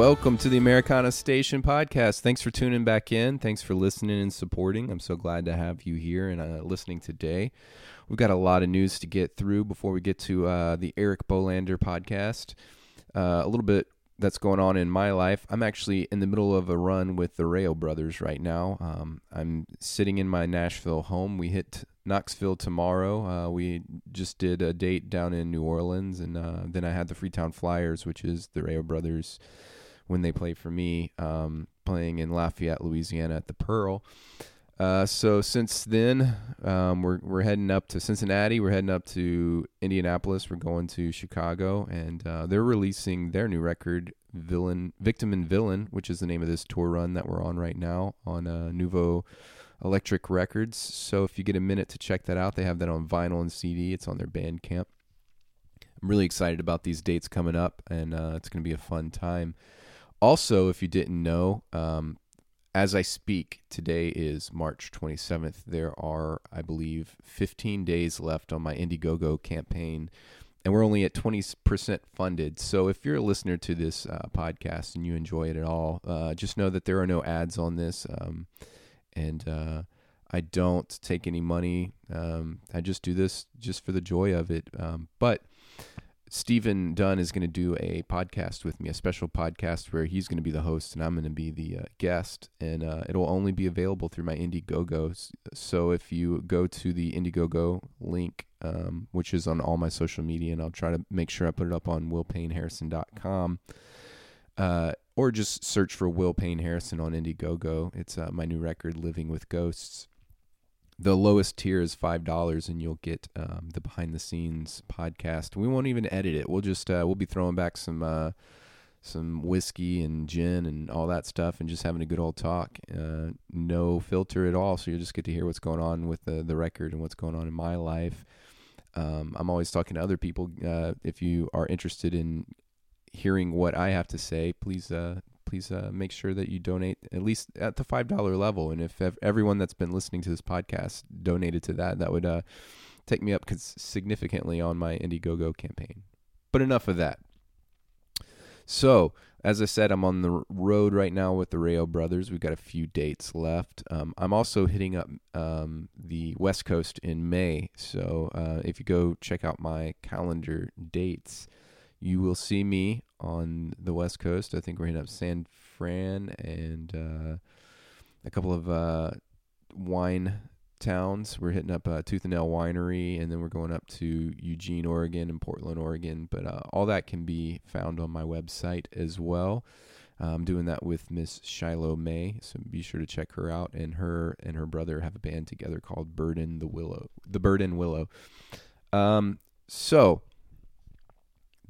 Welcome to the Americana Station podcast. Thanks for tuning back in. Thanks for listening and supporting. I'm so glad to have you here and uh, listening today. We've got a lot of news to get through before we get to uh, the Eric Bolander podcast. Uh, a little bit that's going on in my life. I'm actually in the middle of a run with the Rayo brothers right now. Um, I'm sitting in my Nashville home. We hit Knoxville tomorrow. Uh, we just did a date down in New Orleans, and uh, then I had the Freetown Flyers, which is the Rayo brothers when they play for me, um, playing in Lafayette, Louisiana at the Pearl. Uh, so since then, um, we're we're heading up to Cincinnati. We're heading up to Indianapolis. We're going to Chicago, and uh, they're releasing their new record, "Villain, Victim and Villain," which is the name of this tour run that we're on right now on uh, Nuvo Electric Records. So if you get a minute to check that out, they have that on vinyl and CD. It's on their Bandcamp. I'm really excited about these dates coming up, and uh, it's going to be a fun time. Also, if you didn't know, um, as I speak, today is March 27th. There are, I believe, 15 days left on my Indiegogo campaign, and we're only at 20% funded. So if you're a listener to this uh, podcast and you enjoy it at all, uh, just know that there are no ads on this. Um, and uh, I don't take any money. Um, I just do this just for the joy of it. Um, but Stephen Dunn is going to do a podcast with me, a special podcast where he's going to be the host and I'm going to be the uh, guest, and uh, it'll only be available through my Indiegogo. So if you go to the Indiegogo link, um, which is on all my social media, and I'll try to make sure I put it up on willpayneharrison.com, uh, or just search for Will Payne Harrison on Indiegogo. It's uh, my new record, Living with Ghosts the lowest tier is five dollars, and you'll get um, the behind the scenes podcast. We won't even edit it. We'll just uh, we'll be throwing back some uh, some whiskey and gin and all that stuff, and just having a good old talk. Uh, no filter at all, so you'll just get to hear what's going on with the the record and what's going on in my life. Um, I'm always talking to other people. Uh, if you are interested in hearing what I have to say, please uh, please uh, make sure that you donate at least at the five dollar level. And if everyone that's been listening to this podcast donated to that, that would uh, take me up significantly on my Indiegogo campaign. But enough of that. So, as I said, I'm on the road right now with the Rayo Brothers. We've got a few dates left. Um, I'm also hitting up um, the West Coast in May. So, uh, if you go check out my calendar dates, you will see me on the West Coast. I think we're hitting up San Fran and uh, a couple of uh, wine towns. We're hitting up uh, Tooth and Nail Winery, and then we're going up to Eugene, Oregon, and Portland, Oregon. But uh, all that can be found on my website as well. I'm doing that with Miss Shiloh May, so be sure to check her out. And her and her brother have a band together called Burden the Willow. The Burden Willow. Um, so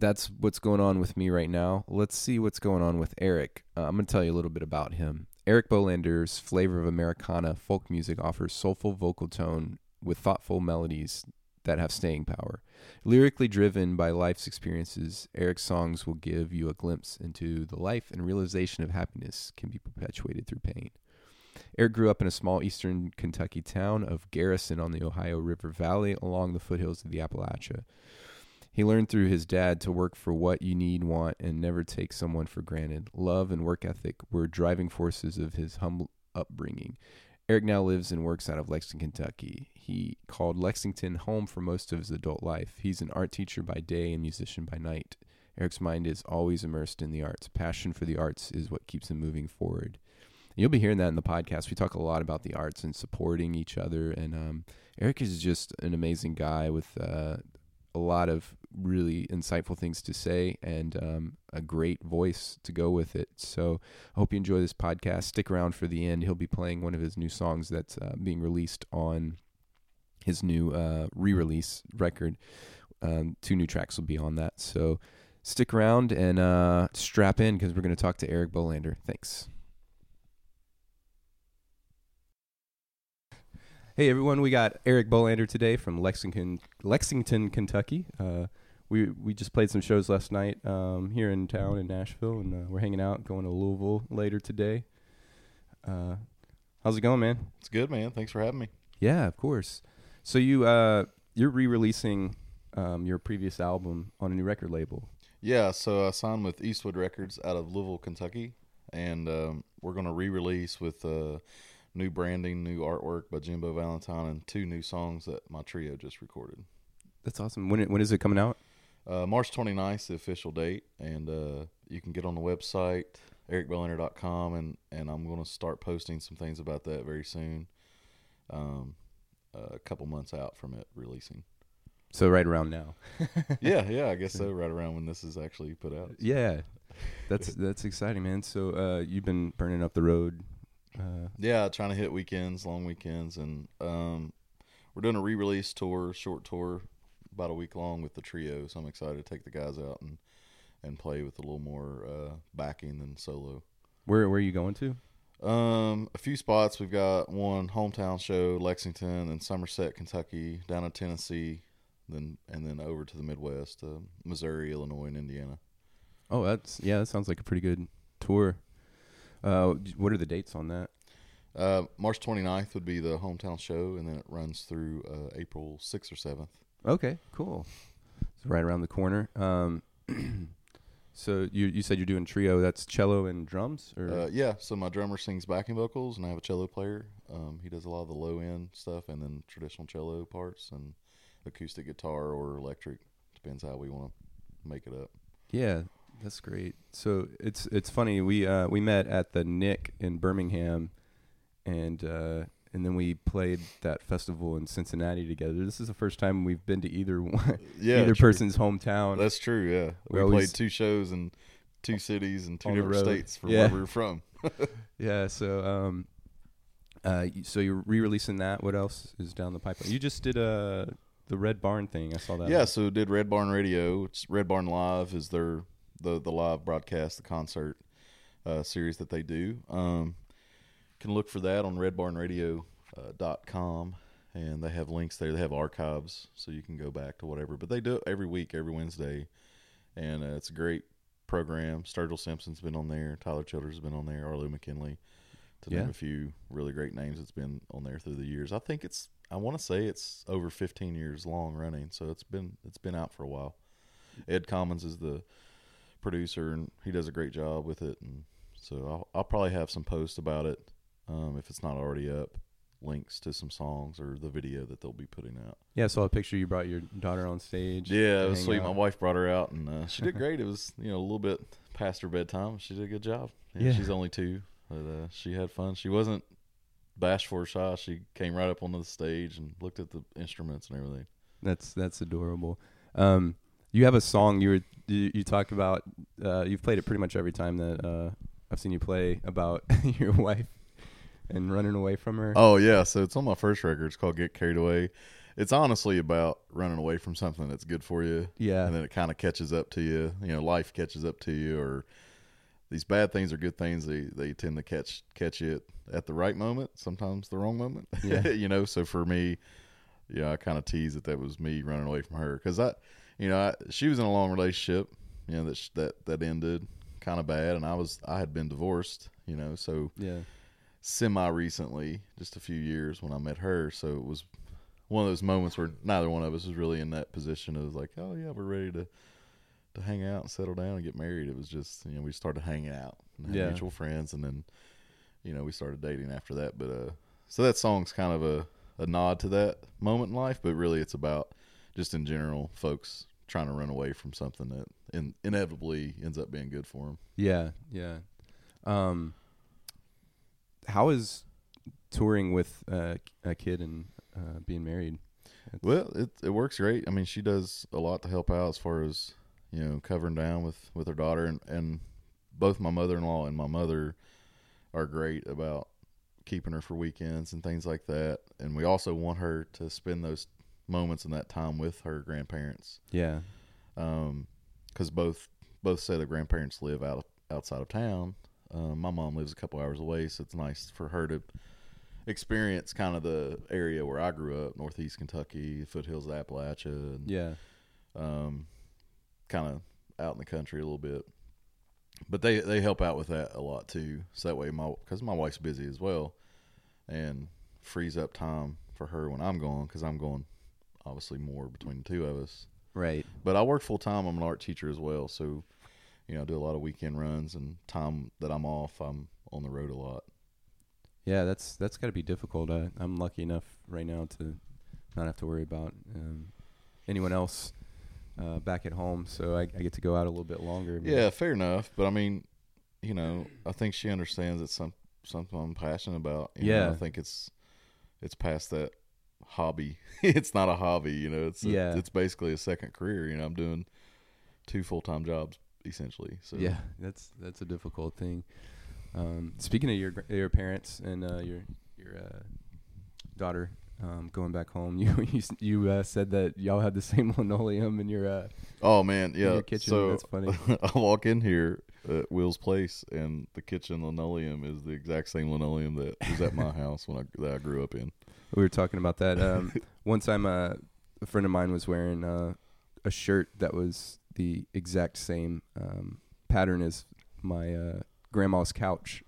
that's what's going on with me right now. Let's see what's going on with Eric. Uh, I'm going to tell you a little bit about him. Eric Bolander's flavor of Americana folk music offers soulful vocal tone with thoughtful melodies that have staying power. Lyrically driven by life's experiences, Eric's songs will give you a glimpse into the life and realization of happiness can be perpetuated through pain. Eric grew up in a small eastern Kentucky town of Garrison on the Ohio River Valley along the foothills of the Appalachia. He learned through his dad to work for what you need, want, and never take someone for granted. Love and work ethic were driving forces of his humble upbringing. Eric now lives and works out of Lexington, Kentucky. He called Lexington home for most of his adult life. He's an art teacher by day and musician by night. Eric's mind is always immersed in the arts. Passion for the arts is what keeps him moving forward. You'll be hearing that in the podcast. We talk a lot about the arts and supporting each other. And um, Eric is just an amazing guy with uh, a lot of really insightful things to say and um, a great voice to go with it. So I hope you enjoy this podcast. Stick around for the end. He'll be playing one of his new songs that's uh, being released on his new uh, re-release record. Um, two new tracks will be on that. So stick around and uh, strap in because we're going to talk to Eric Bolander. Thanks. Hey everyone, we got Eric Bolander today from Lexington, Lexington, Kentucky. Uh, we we just played some shows last night um, here in town in Nashville, and uh, we're hanging out, going to Louisville later today. Uh, how's it going, man? It's good, man. Thanks for having me. Yeah, of course. So you uh, you're re-releasing um, your previous album on a new record label. Yeah, so I signed with Eastwood Records out of Louisville, Kentucky, and um, we're going to re-release with uh, new branding, new artwork by Jimbo Valentine, and two new songs that my trio just recorded. That's awesome. When it, when is it coming out? Uh, March 29th, the official date, and uh, you can get on the website ericbolander.com, and and I'm going to start posting some things about that very soon. Um, a couple months out from it releasing. So right around now. yeah, yeah, I guess so. Right around when this is actually put out. Yeah, that's that's exciting, man. So uh, you've been burning up the road. Uh, yeah, trying to hit weekends, long weekends, and um, we're doing a re-release tour, short tour, about a week long with the trio. So I'm excited to take the guys out and and play with a little more uh, backing than solo. Where where are you going to? Um, a few spots. We've got one hometown show, Lexington, and Somerset, Kentucky, down in Tennessee, then and then over to the Midwest, uh, Missouri, Illinois, and Indiana. Oh, that's yeah. That sounds like a pretty good tour. Uh, what are the dates on that? Uh, March 29th would be the hometown show, and then it runs through uh, April 6th or 7th. Okay, cool. It's right around the corner. Um, so you you said you're doing trio. That's cello and drums, or Uh, yeah, so my drummer sings backing vocals, and I have a cello player. Um, he does a lot of the low end stuff, and then traditional cello parts, and acoustic guitar or electric. Depends how we want to make it up. yeah, that's great. So it's it's funny. We uh, we met at the Nick in Birmingham, and uh, and then we played that festival in Cincinnati together. This is the first time we've been to either one, Yeah, either true. person's hometown. That's true. Yeah, We we, always- played two shows in two cities and two different states from Yeah. where we were from. Yeah. So, um, uh, so you're re-releasing that. What else is down the pipeline? You just did uh the Red Barn thing. I saw that. yeah, so did Red Barn Radio. It's Red Barn Live is their the the live broadcast, the concert uh, series that they do. Um, can look for that on redbarnradio.com, uh, dot com, and they have links there. They have archives, so you can go back to whatever. But they do it every week, every Wednesday, and uh, it's a great program. Sturgill Simpson's been on there. Tyler Childers has been on there. Arlo McKinley, to Yeah. name a few really great names that's been on there through the years. I think it's I want to say it's over 15 years long running, so it's been it's been out for a while. Ed Commons is the producer, and he does a great job with it. And so I'll, I'll probably have some posts about it um, if it's not already up. Links to some songs or the video that they'll be putting out. Yeah. I saw a picture. You brought your daughter on stage. Yeah, it was sweet. out. My wife brought her out, and uh, she did great. It was you know a little bit past her bedtime. She did a good job. Yeah, Yeah. she's only two, but uh, she had fun. She wasn't bashful or shy. She came right up onto the stage and looked at the instruments and everything. That's that's adorable. Um, you have a song you were you, you talked about. Uh, you've played it pretty much every time that uh, I've seen you play about your wife and running away from her. Oh yeah, so it's on my first record. It's called "Get Carried Away." It's honestly about running away from something that's good for you, yeah. and then it kind of catches up to you. You know, life catches up to you, or these bad things are good things. They they tend to catch catch you at, the right moment, sometimes the wrong moment. Yeah. you know. So for me, yeah, I kind of tease that that was me running away from her because I, you know, I, she was in a long relationship, you know, that sh- that that ended kind of bad, and I was I had been divorced, you know, so yeah. Semi recently, just a few years when I met her. So it was one of those moments where neither one of us was really in that position of like, oh yeah, we're ready to to hang out and settle down and get married. It was just you know we started hanging out and had Yeah. mutual friends, and then you know we started dating after that. But uh, so that song's kind of a a nod to that moment in life, but really it's about just in general folks trying to run away from something that in, inevitably ends up being good for them. Yeah, yeah. Um, how is touring with uh, a kid and uh, being married? It's- Well, it it works great. I mean, she does a lot to help out as far as you know covering down with with her daughter, and and both my mother in law and my mother are great about keeping her for weekends and things like that. And we also want her to spend those moments and that time with her grandparents, yeah, because both both say the grandparents live out outside of town. Um, my mom lives a couple hours away, so it's nice for her to experience kind of the area where I grew up, Northeast Kentucky, foothills of Appalachia, and yeah, um, kind of out in the country a little bit. But they they help out with that a lot too. So that way, my because my wife's busy as well, and frees up time for her when I'm gone because I'm going obviously more between the two of us Right. But I work full time. I'm an art teacher as well, so you know I do a lot of weekend runs and time that I'm off, I'm on the road a lot. Yeah, that's that's got to be difficult. I, I'm lucky enough right now to not have to worry about um, anyone else uh, back at home, so I, I get to go out a little bit longer. Yeah, fair enough. But I mean, you know, I think she understands it's some something I'm passionate about. you know, Yeah. I think it's it's past that hobby. it's not a hobby. You know, it's a- Yeah. it's basically a second career. You know, I'm doing two full time jobs essentially. So Yeah, that's that's a difficult thing. Um, speaking of your your parents and uh, your your uh, daughter um, going back home, you you you uh, said that y'all had the same linoleum in your uh, Oh man, yeah. kitchen. So that's funny. I walk in here at Will's place, and the kitchen linoleum is the exact same linoleum that was at my house when I that I grew up in. We were talking about that. Um, one time, uh, a friend of mine was wearing uh, a shirt that was the exact same um, pattern as my uh, grandma's couch.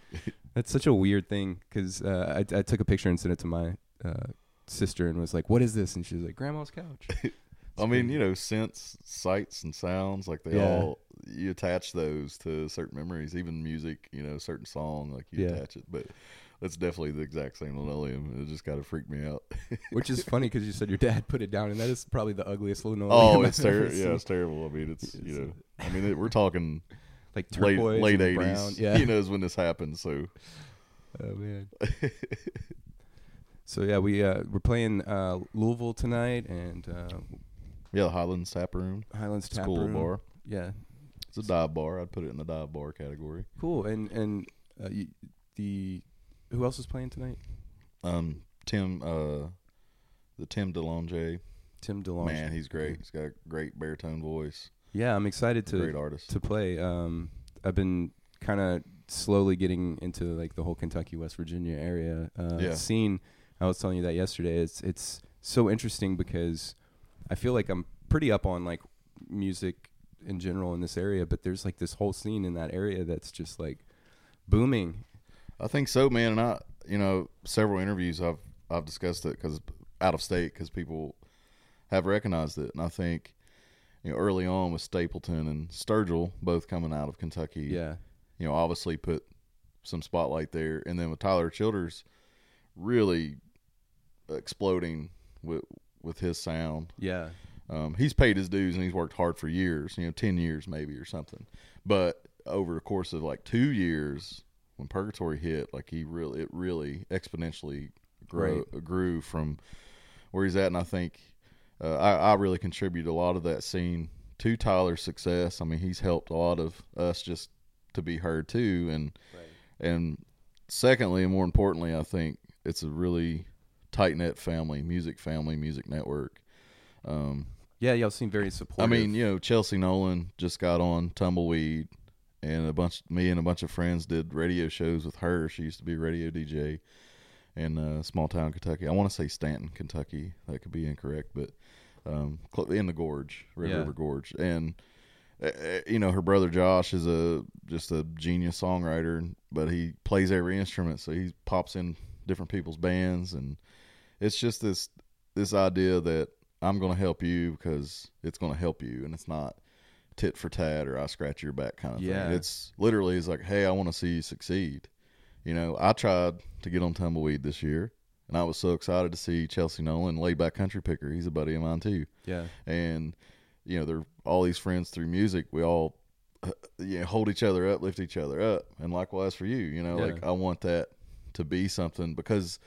That's such a weird thing because uh, I, I took a picture and sent it to my uh, sister and was like, "What is this?" And she was like, "Grandma's couch." I mean, you know, scents, sights, and sounds like they Yeah. all you attach those to certain memories, even music. You know, certain song like you Yeah. attach it, but that's definitely the exact same linoleum. It just kind of freaked me out. Which is funny because you said your dad put it down, and that is probably the ugliest linoleum. oh, it's terrible. Yeah, it's terrible. I mean, it's you know, I mean, it, we're talking like late late eighties. Yeah. you know, is when this happened. So Oh man. so yeah, we uh, we're playing uh, Louisville tonight and uh, yeah, the Highlands Tap Room, Highlands Tap School Room. Bar. Yeah, It's a dive bar. I'd put it in the dive bar category. cool. And and uh, you, the who else is playing tonight? Um, Tim, uh, the Tim DeLonge, Tim DeLonge. man, he's great. He's got a great baritone voice. Yeah, I'm excited to great artist. to play. Um, I've been kind of slowly getting into like the whole Kentucky, West Virginia area uh, Yeah. scene. I was telling you that yesterday. It's it's so interesting because I feel like I'm pretty up on like music in general in this area, but there's like this whole scene in that area that's just like booming. I think so, man. And I, you know, several interviews I've I've discussed it because out of state because people have recognized it, and I think you know early on with Stapleton and Sturgill both coming out of Kentucky, Yeah, you know, obviously put some spotlight there, and then with Tyler Childers really exploding with with his sound. yeah, Um, he's paid his dues and he's worked hard for years, you know, 10 years maybe or something. But over the course of like two years, when Purgatory hit, like he really, it really exponentially grew, grew from where he's at. And I think uh, I, I really contribute a lot of that scene to Tyler's success. I mean, he's helped a lot of us just to be heard too. And, and secondly, and more importantly, I think it's a really tight knit family, music family, music network. Um, yeah. Y'all seem very supportive. I mean, you know, Chelsea Nolan just got on Tumbleweed, and a bunch, me and a bunch of friends did radio shows with her. She used to be a radio DJ in uh, small town Kentucky. I want to say Stanton, Kentucky. That could be incorrect, but um, in the gorge, Red Yeah. River Gorge, and uh, you know, her brother Josh is a just a genius songwriter, but he plays every instrument, so he pops in different people's bands, and it's just this this idea that I'm going to help you because it's going to help you, and it's not tit for tat or I scratch your back kind of Yeah. thing. It's literally it's like, hey, I want to see you succeed. You know, I tried to get on Tumbleweed this year, and I was so excited to see Chelsea Nolan, laid back country picker. He's a buddy of mine too, yeah, and you know, they're all these friends through music. We all uh, you know, hold each other up, lift each other up, and likewise for you. You know, Yeah. like I want that to be something because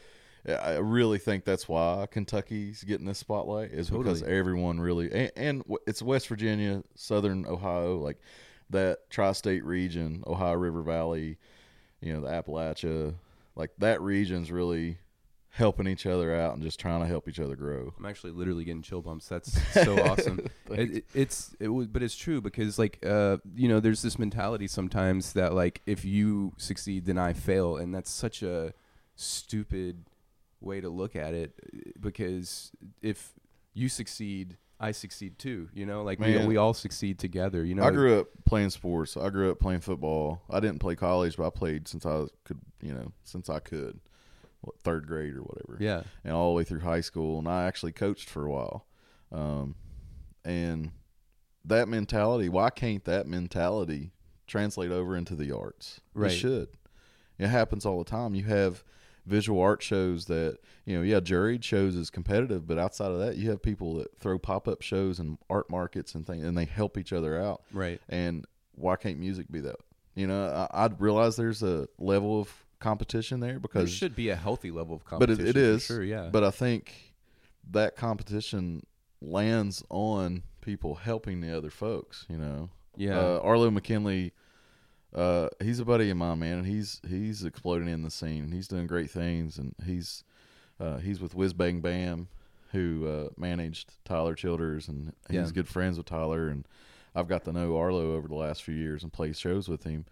I really think that's why Kentucky's getting this spotlight is because everyone really and, and it's West Virginia, Southern Ohio, like that tri-state region, Ohio River Valley, you know, the Appalachia, like that region's really helping each other out and just trying to help each other grow. I'm actually literally getting chill bumps. That's so awesome. It, it, it's it was, but it's true because like uh you know there's this mentality sometimes that like if you succeed then I fail and that's such a stupid way to look at it because if you succeed I succeed too. You know like we we all succeed together. You know I grew up playing sports. I grew up playing football. I didn't play college, but I played since I could, you know, since I could, what, third grade or whatever. yeah and all the way through high school. And I actually coached for a while. Um, and that mentality. Why can't that mentality translate over into the arts? Right. It should. It happens all the time. You have visual art shows that you know, yeah, juried shows is competitive, but outside of that, you have people that throw pop up shows and art markets and things, and they help each other out. Right. And why can't music be that? You know, I, I realize there's a level of competition there There because should be a healthy level of competition. but it for is sure. Yeah. but i think that competition lands on people helping the other folks you know yeah. uh, arlo mckinley uh, he's a buddy of mine man and he's he's exploding in the scene he's doing great things and he's uh, he's with whiz bang bam who uh, managed tyler childers and he's Yeah. good friends with tyler and i've got to know arlo over the last few years and play shows with him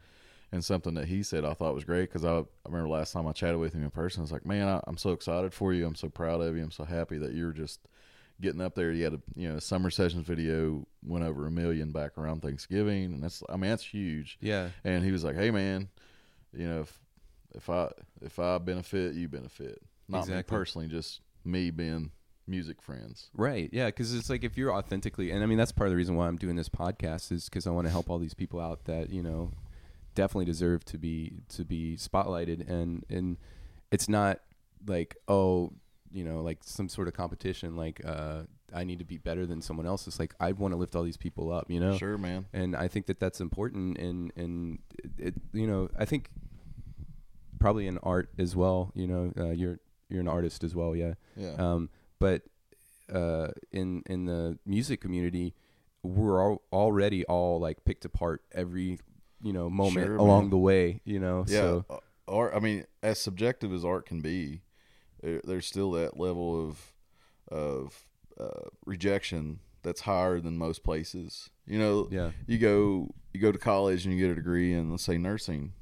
and something that he said I thought was great because I, I remember last time I chatted with him in person, I was like, man, I, I'm so excited for you. I'm so proud of you. I'm so happy that you're just getting up there. You had a you know summer sessions video went over a million back around Thanksgiving, and that's I mean that's huge. yeah. And he was like, hey man, you know if if I if I benefit, you benefit. Not me Exactly. personally, just me being music friends. Right. Yeah. Because it's like if you're authentically, and I mean that's part of the reason why I'm doing this podcast is because I want to help all these people out that you know definitely deserve to be to be spotlighted, and and it's not like oh you know like some sort of competition like uh I need to be better than someone else. It's like I want to lift all these people up. You know. Sure, man. and I think that that's important. And and it, it you know I think probably in art as well. You know, uh, you're you're an artist as well, yeah. Yeah. Um, but uh, in in the music community, we're all already all like picked apart every you know moment Sure, along man. the way. You know, Yeah, so art. I mean, as subjective as art can be, there's still that level of of uh, rejection that's higher than most places. You know, yeah, you go you go to college and you get a degree in let's say nursing,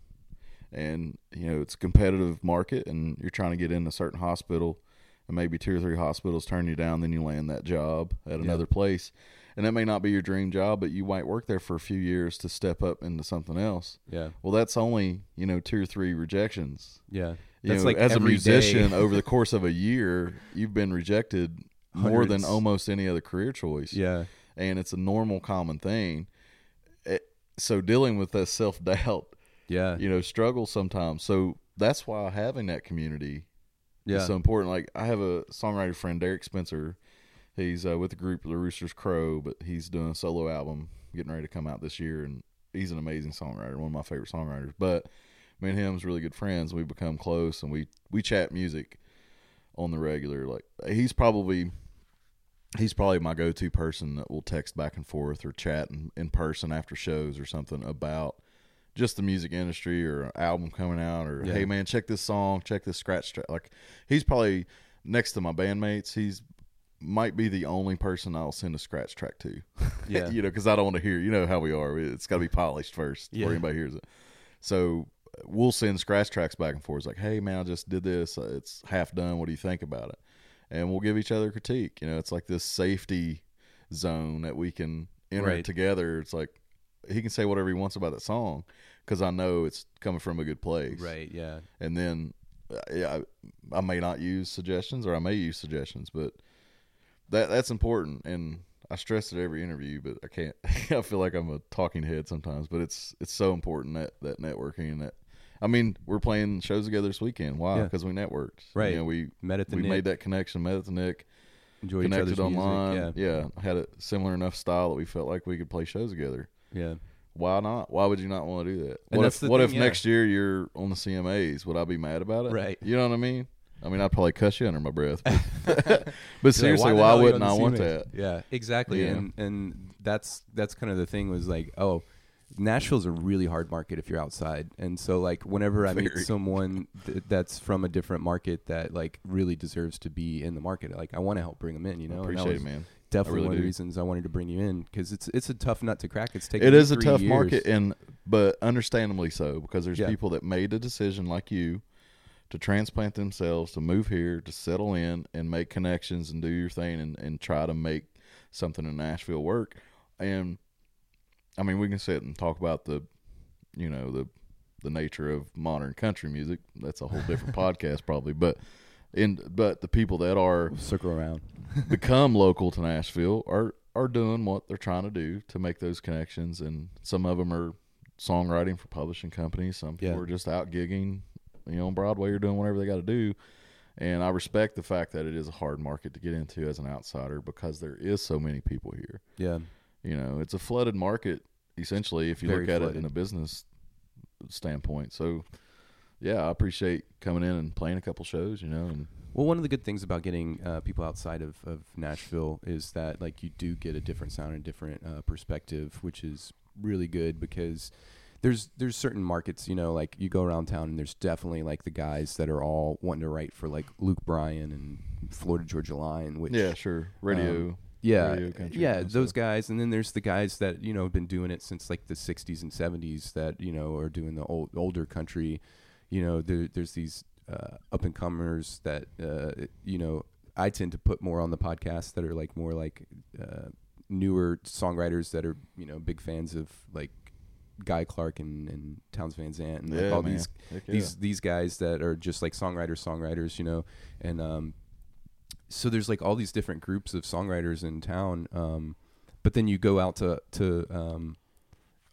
and you know it's a competitive market, and you're trying to get in a certain hospital, and maybe two or three hospitals turn you down, then you land that job at Yeah. another place. And that may not be your dream job, but you might work there for a few years to step up into something else. yeah, Well, that's only you know two or three rejections. yeah. You That's know, like as a musician over the course of a year, you've been rejected more than almost any other career choice. yeah, and it's a normal, common thing. It, so dealing with that self doubt, yeah, you know, struggle sometimes. So that's why having that community yeah. is so important. Like I have a songwriter friend, Derek Spencer. He's uh, with the group The Rooster's Crow, but he's doing a solo album getting ready to come out this year, and he's an amazing songwriter, one of my favorite songwriters. But me and him's really good friends. We become close, and we we chat music on the regular. Like he's probably he's probably my go-to person that will text back and forth or chat in, in person after shows or something about just the music industry or an album coming out or Yeah. hey man check this song check this scratch track like he's probably next to my bandmates he's might be the only person I'll send a scratch track to Yeah. you know because I don't want to hear you know how we are it's got to be polished first Yeah. before anybody hears it so we'll send scratch tracks back and forth it's like hey man I just did this uh, it's half done what do you think about it and we'll give each other critique. You know, it's like this safety zone that we can enter Right. together. It's like he can say whatever he wants about that song because I know it's coming from a good place. Right. Yeah. And then, uh, yeah, I, I may not use suggestions or I may use suggestions, but that that's important. And I stress it every interview, but I can't. I feel like I'm a talking head sometimes, but it's it's so important that that networking and that. I mean, we're playing shows together this weekend. Why? Yeah. Because we networked. Right. You know, we Met at the we Nick, made that connection. Met at the Nick enjoy each connected online. music. Yeah. had a similar enough style that we felt like we could play shows together. Yeah. Yeah. Why not? Why would you not want to do that? And what if what thing, if yeah. next year you're on the CMAs? Would I be mad about it? Right. You know what I mean? I mean, I'd probably cuss you under my breath. But, but seriously, the why, you wouldn't I want that? Yeah, exactly. Yeah. And and that's that's kind of the thing was like, oh, Nashville's a really hard market if you're outside. And so like whenever I meet someone th- that's from a different market that like really deserves to be in the market, like I want to help bring them in, you know. I appreciate was it, man. Definitely really one of the reasons I wanted to bring you in because it's it's a tough nut to crack. It's taken it is a tough years. market, and but understandably so because there's Yeah. people that made a decision like you to transplant themselves to move here to settle in and make connections and do your thing and, and try to make something in Nashville work. And I mean, we can sit and talk about the, you know, the the nature of modern country music. That's a whole different podcast, probably. But in but the people that are We'll circle around. become local to Nashville are are doing what they're trying to do to make those connections, and some of them are songwriting for publishing companies. Some people Yeah. are just out gigging, you know, on Broadway or doing whatever they got to do. And I respect the fact that it is a hard market to get into as an outsider because there is so many people here. Yeah. You know, it's a flooded market essentially if you Very look at flooded. it in a business standpoint. So, yeah, I appreciate coming in and playing a couple shows. You know, and Well, one of the good things about getting uh, people outside of, of Nashville is that like you do get a different sound and different uh, perspective, which is really good because there's there's certain markets, you know, like you go around town and there's definitely like the guys that are all wanting to write for like Luke Bryan and Florida Georgia Line, which yeah, sure, radio. Um, yeah, radio yeah, those guys, and then there's the guys that you know have been doing it since like the '60s and '70s that you know are doing the old older country. You know, there, there's these uh, up and comers that uh, you know I tend to put more on the podcast that are like more like uh, newer songwriters that are you know big fans of like Guy Clark and, and Townes Van Zandt and like Yeah, all man. these yeah. these these guys that are just like songwriters songwriters you know and um so there's like all these different groups of songwriters in town um but then you go out to to um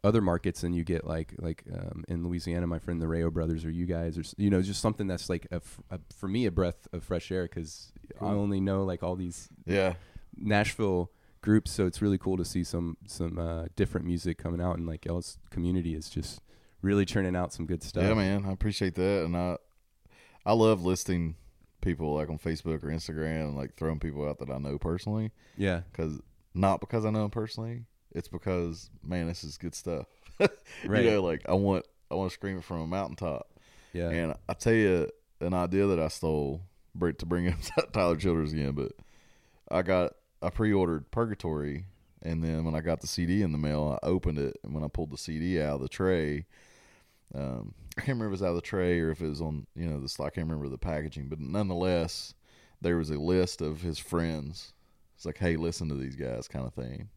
other markets and you get like like um in Louisiana my friend the Rayo brothers or you guys or you know just something that's like a, a- for me a breath of fresh air cuz I only know like all these yeah, Nashville groups so it's really cool to see some some uh different music coming out and like y'all's community is just really churning out some good stuff yeah, man. I appreciate that, and I I love listing people like on Facebook or Instagram, and like throwing people out that I know personally. yeah Because not because I know them personally, it's because man, this is good stuff. Right. You know, like I want I want to scream it from a mountaintop. yeah And I tell you an idea that I stole to bring up Tyler Childers again, but I got I pre-ordered Purgatory, and then when I got the CD in the mail, I opened it, and when I pulled the CD out of the tray, um, I can't remember if it was out of the tray or if it was on you know this I can't remember the packaging, but nonetheless, there was a list of his friends. It's like, hey, listen to these guys, kind of thing.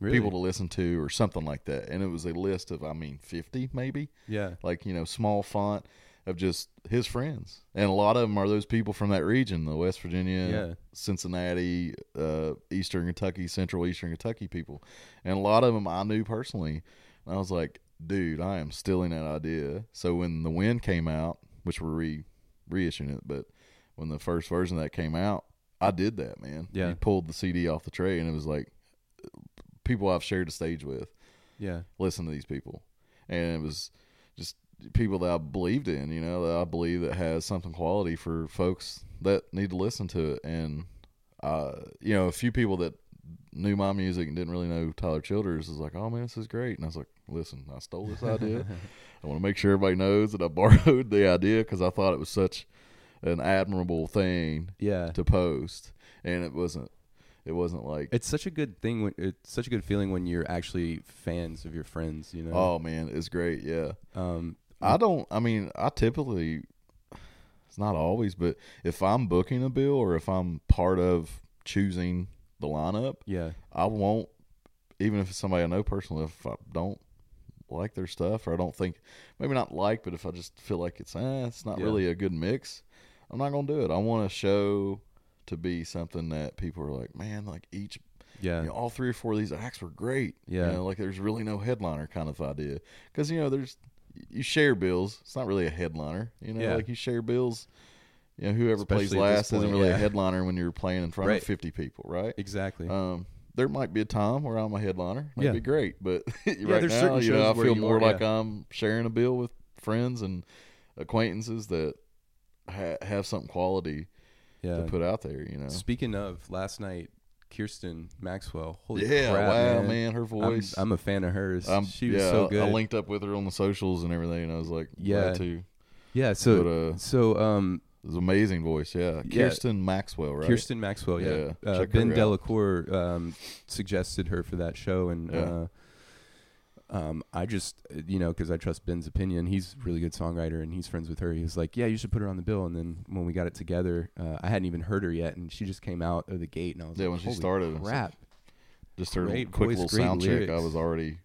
Really? People to listen to, or something like that. And it was a list of, I mean, fifty maybe yeah like you know small font of just his friends. And a lot of them are those people from that region the west virginia Yeah. cincinnati uh, eastern kentucky central eastern kentucky people. And a lot of them i knew personally and i was like dude i am stealing that idea. So when the wind came out which we're re reissuing it but when the first version of that came out i did that man. Yeah. you pulled the cd off the tray and it was like people i've shared a stage with yeah. listen to these people, and it was just people that I believed in, you know, that I believe that has something quality for folks that need to listen to it, and uh, you know, a few people that knew my music and didn't really know Tyler Childers is like, oh man, this is great, and I was like, listen, I stole this idea. I want to make sure everybody knows that I borrowed the idea because I thought it was such an admirable thing yeah to post, and it wasn't. It wasn't like It's such a good thing. When, it's such a good feeling when you're actually fans of your friends. You know. oh man, it's great, yeah. Um. I don't. I mean, I typically. It's not always, but if I'm booking a bill or if I'm part of choosing the lineup, Yeah. I won't. Even if it's somebody I know personally, if I don't like their stuff or I don't think, maybe not like, but if I just feel like it's eh, it's not Yeah. really a good mix, I'm not gonna do it. I want a show to be something that people are like, man, like each Yeah. you know, all three or four of these acts were great. Yeah. You know, like there's really no headliner kind of idea. Because, you know, there's, you share bills. It's not really a headliner. You know, Yeah. like you share bills. You know, whoever plays Especially this last isn't really yeah. a headliner when you're playing in front Right. of 50 people, right? Exactly. Um, there might be a time where I'm a headliner. Might Yeah. be great. But right there's now, certain you know, I feel more are, like. I'm sharing a bill with friends and acquaintances that ha- have something quality yeah. to put out there, you know? Speaking of last night, Kirsten Maxwell. Holy Yeah, crap, wow, man. man, her I'm, voice. I'm a fan of hers. I'm, she was yeah, so good. I linked up with her on the socials and everything, and I was like, Yeah. yeah, too. yeah. So but uh, so um it was an amazing voice. Yeah, Yeah. Kirsten Maxwell, right? Kirsten Maxwell. Yeah. Yeah, Uh, ben. Delacour um, suggested her for that show, and Yeah. uh, um, I just uh, you know because I trust Ben's opinion. He's a really good songwriter, and he's friends with her. He was like, "Yeah, you should put her on the bill." And then when we got it together, uh, I hadn't even heard her yet, and she just came out of the gate, and I was Yeah, like, when she started, crap!" Just her Great quick voice, little sound check. I was already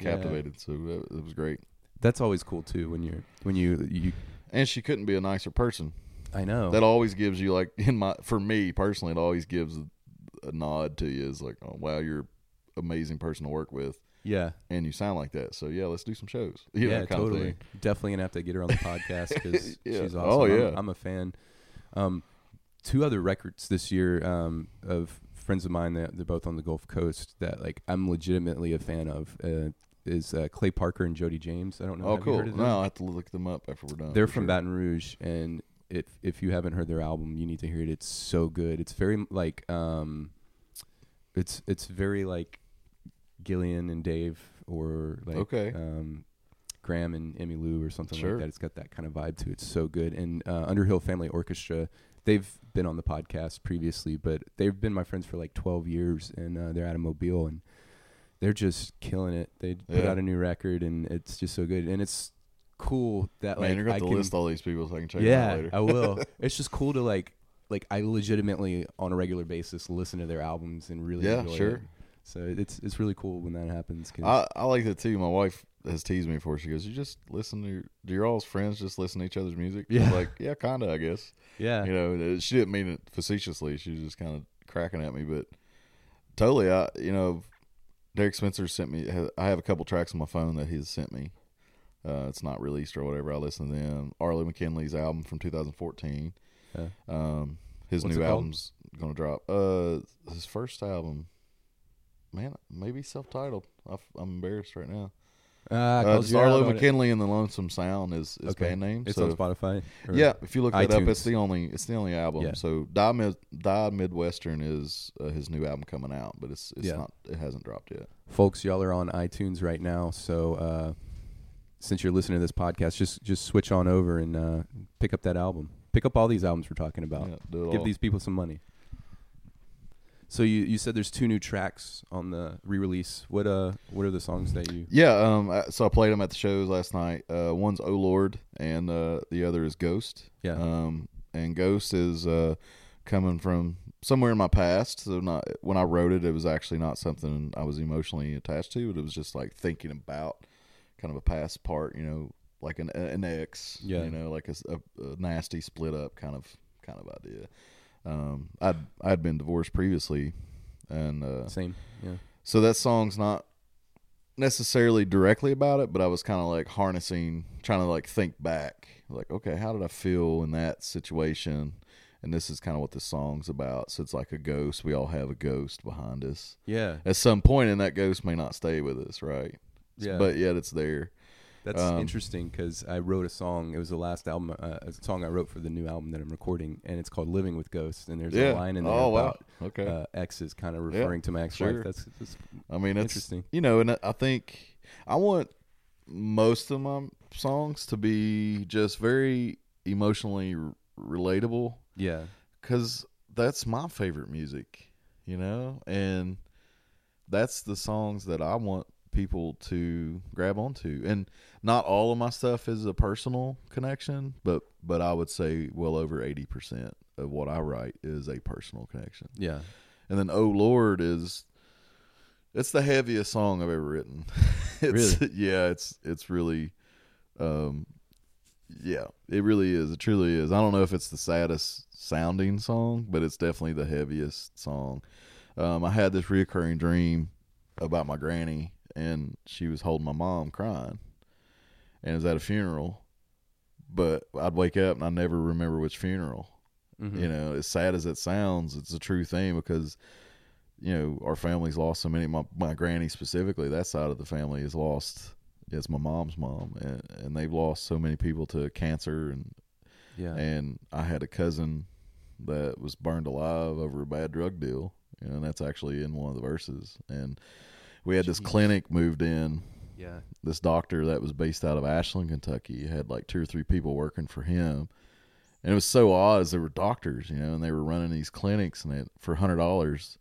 Yeah. captivated, so it, it was great. That's always cool too when you're when you you. And she couldn't be a nicer person. I know. That always gives you like in my for me personally, it always gives a nod to you. Is like, oh wow, you're amazing person to work with, Yeah. and you sound like that. So yeah, let's do some shows. You yeah, kind of totally. Definitely gonna have to get her on the podcast because Yeah. she's awesome. Oh, I'm- yeah. I'm, a fan. Um, two other records this year um, of friends of mine that they're both on the Gulf Coast that like I'm legitimately a fan of uh, is uh, Clay Parker and Jody James. I don't know. Oh, cool. heard of them? No, I have to look them up after we're done. They're from sure. Baton Rouge, and if if you haven't heard their album, you need to hear it. It's so good. It's very like um, it's it's very like Gillian and Dave, or like Okay. um, Gram and Emmylou, or something Sure. like that. It's got that kind of vibe to it. It's so good. And uh, Underhill Family Orchestra, they've been on the podcast previously, but they've been my friends for like twelve years, and uh, they're out of Mobile, and they're just killing it. They put out a new record, and it's just so good. And it's cool that Man, like you're gonna I have to can list all these people so I can check yeah, later. I will. It's just cool to like, like I legitimately on a regular basis listen to their albums and really Yeah, enjoy sure. it. So it's it's really cool when that happens. 'cause- I, I like that too. My wife has teased me before. She goes, "You just listen to your, do your all's friends just listen to each other's music?" I'm Yeah. like yeah, kind of, I guess. yeah, You know, uh, she didn't mean it facetiously. She was just kind of cracking at me, but totally. I, you know, Derek Spencer sent me. I have a couple tracks on my phone that he's sent me. Uh, it's not released or whatever. I listen to them. Arlo McKinley's album from 2014. Yeah. Um, his What's new album's gonna drop. Uh, his first album. Man, maybe self-titled. I'm embarrassed right now. Ah, Uh, called just you out Arlo on it. McKinley and the Lonesome Sound is his Okay. band name. It's so on Spotify. yeah, if you look that up, it's the only it's the only album. Yeah. So Die, Mid, Die Midwestern is uh, his new album coming out, but it's it's Yeah. not it hasn't dropped yet. folks. Y'all are on iTunes right now, so uh, since you're listening to this podcast, just just switch on over and uh, pick up that album. Pick up all these albums we're talking about. Yeah, Give all. these people some money. So you, you said there's two new tracks on the re-release. What uh what are the songs that you? Yeah, um, I- so I played them at the shows last night. Uh, one's Oh Lord, and uh, the other is Ghost. Yeah. Um, and Ghost is uh, coming from somewhere in my past. So not when I wrote it, it was actually not something I was emotionally attached to. But it was just like thinking about kind of a past part, you know, like an an ex, Yeah. you know, like a nasty split up kind of kind of idea. Um, I'd I'd been divorced previously, and uh, Same. Yeah. so that song's not necessarily directly about it, but I was kind of like harnessing, trying to like think back, like, okay, how did I feel in that situation? And this is kind of what the song's about. So it's like a ghost. We all have a ghost behind us. Yeah. At some point, and that ghost may not stay with us, right? Yeah. But yet it's there. That's Um, interesting because I wrote a song. It was the last album, uh, a song I wrote for the new album that I'm recording, and it's called "Living with Ghosts." And there's yeah. a line in there oh, wow. about Okay. uh, exes, kind of Yeah, referring to my ex-wife. sure. That's, that's I mean, it's interesting. you know, and I think I want most of my songs to be just very emotionally r- relatable Yeah, because that's my favorite music, you know, and that's the songs that I want people to grab onto. And not all of my stuff is a personal connection, but but I would say well over eighty percent of what I write is a personal connection. yeah, And then Oh Lord is it's the heaviest song I've ever written. it's, Really? Yeah, it's it's really um yeah, it really is. It truly is. I don't know if it's the saddest sounding song, but it's definitely the heaviest song. Um I had this reoccurring dream about my granny and she was holding my mom crying. And it was at a funeral. But I'd wake up and I never remember which funeral Mhm. you know as sad as it sounds it's a true thing because you know our family's lost so many my, my granny specifically that side of the family has lost it's my mom's mom and, and they've lost so many people to cancer and yeah, and i had a cousin that was burned alive over a bad drug deal and that's actually in one of the verses and we had this Jeez. clinic moved in yeah, this doctor that was based out of Ashland, Kentucky had like two or three people working for him. And it was so odd as there were doctors, you know, and they were running these clinics and they, for hundred dollars